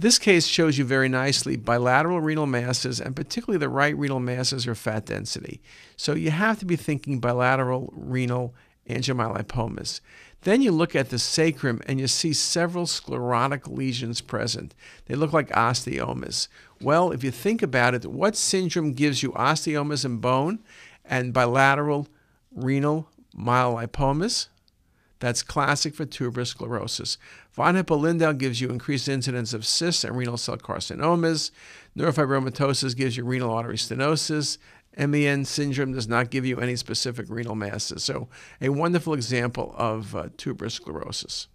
This case shows you very nicely bilateral renal masses, and particularly the right renal masses or fat density. So you have to be thinking bilateral renal angiomyolipomas. Then you look at the sacrum and you see several sclerotic lesions present. They look like osteomas. Well, if you think about it, what syndrome gives you osteomas in bone and bilateral renal myolipomas? That's classic for tuberous sclerosis. Von Hippel-Lindau gives you increased incidence of cysts and renal cell carcinomas. Neurofibromatosis gives you renal artery stenosis. MEN syndrome does not give you any specific renal masses. So, a wonderful example of uh, tuberous sclerosis.